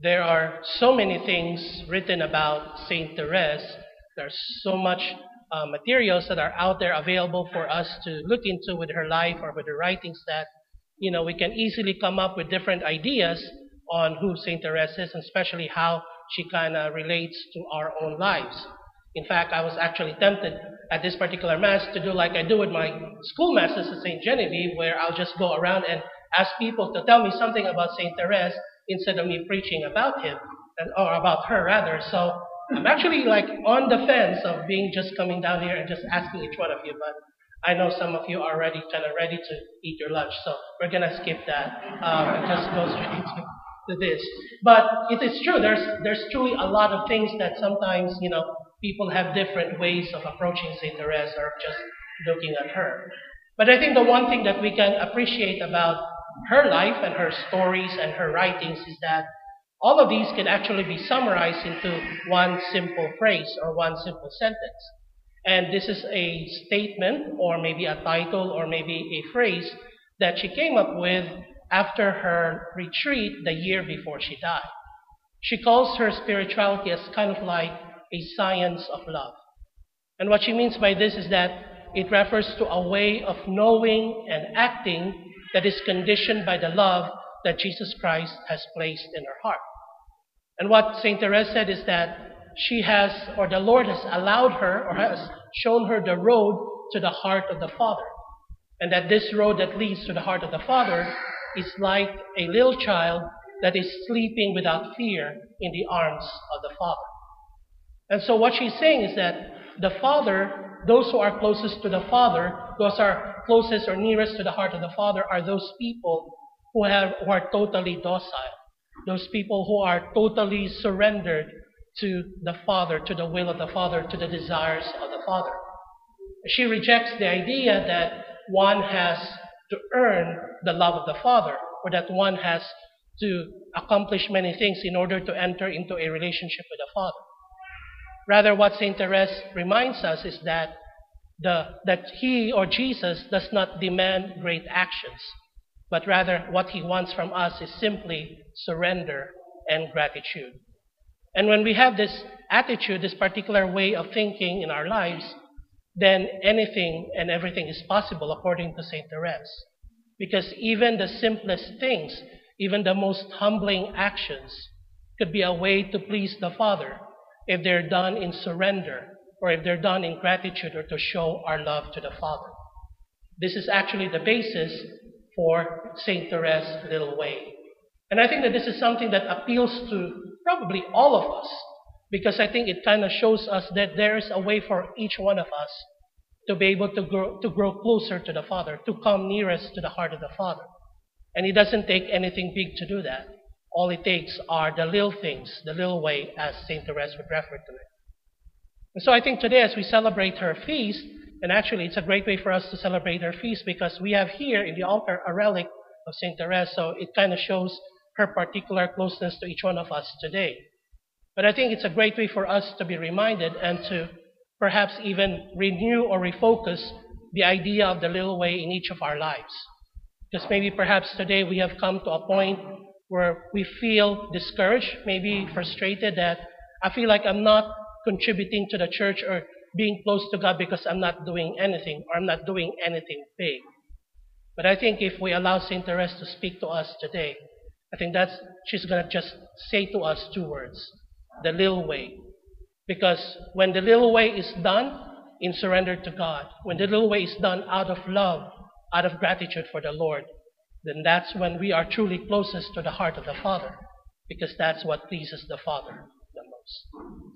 There are so many things written about Saint Therese. There's so much uh, materials that are out there available for us to look into with her life or with her writings that, you know, we can easily come up with different ideas on who Saint Therese is, and especially how she kind of relates to our own lives. In fact, I was actually tempted at this particular mass to do like I do with my school masses at St. Genevieve, where I'll just go around and ask people to tell me something about St. Therese instead of me preaching about him, or about her rather. So I'm actually like on the fence of being just coming down here and just asking each one of you, but I know some of you are already kind of ready to eat your lunch, so we're gonna skip that um, and just go straight to, to this. But it is true. There's there's truly a lot of things that sometimes you know people have different ways of approaching Saint Therese or just looking at her. But I think the one thing that we can appreciate about her life and her stories and her writings is that all of these can actually be summarized into one simple phrase or one simple sentence. And this is a statement or maybe a title or maybe a phrase that she came up with after her retreat the year before she died. She calls her spirituality as kind of like a science of love. And what she means by this is that it refers to a way of knowing and acting that is conditioned by the love that Jesus Christ has placed in her heart. And what St. Therese said is that she has, or the Lord has allowed her, or has shown her the road to the heart of the Father. And that this road that leads to the heart of the Father is like a little child that is sleeping without fear in the arms of the Father. And so what she's saying is that the Father, those who are closest to the Father, those are closest or nearest to the heart of the Father, are those people who, have, who are totally docile. Those people who are totally surrendered to the Father, to the will of the Father, to the desires of the Father. She rejects the idea that one has to earn the love of the Father, or that one has to accomplish many things in order to enter into a relationship with the Father. Rather, what St. Therese reminds us is that, the, that he or Jesus does not demand great actions, but rather what he wants from us is simply surrender and gratitude. And when we have this attitude, this particular way of thinking in our lives, then anything and everything is possible according to St. Therese. Because even the simplest things, even the most humbling actions, could be a way to please the Father if they're done in surrender or if they're done in gratitude or to show our love to the Father. This is actually the basis for St. Therese's little way. And I think that this is something that appeals to probably all of us because I think it kind of shows us that there is a way for each one of us to be able to grow, to grow closer to the Father, to come nearest to the heart of the Father. And it doesn't take anything big to do that. All it takes are the little things, the little way, as St. Therese would refer to it. And so I think today, as we celebrate her feast, and actually it's a great way for us to celebrate her feast because we have here in the altar a relic of St. Therese, so it kind of shows her particular closeness to each one of us today. But I think it's a great way for us to be reminded and to perhaps even renew or refocus the idea of the little way in each of our lives. Because maybe perhaps today we have come to a point where we feel discouraged, maybe frustrated that I feel like I'm not contributing to the church or being close to God because I'm not doing anything or I'm not doing anything big. But I think if we allow St. Therese to speak to us today, I think that's, she's to just say to us two words, the little way. Because when the little way is done in surrender to God, when the little way is done out of love, out of gratitude for the Lord, then that's when we are truly closest to the heart of the Father, because that's what pleases the Father the most.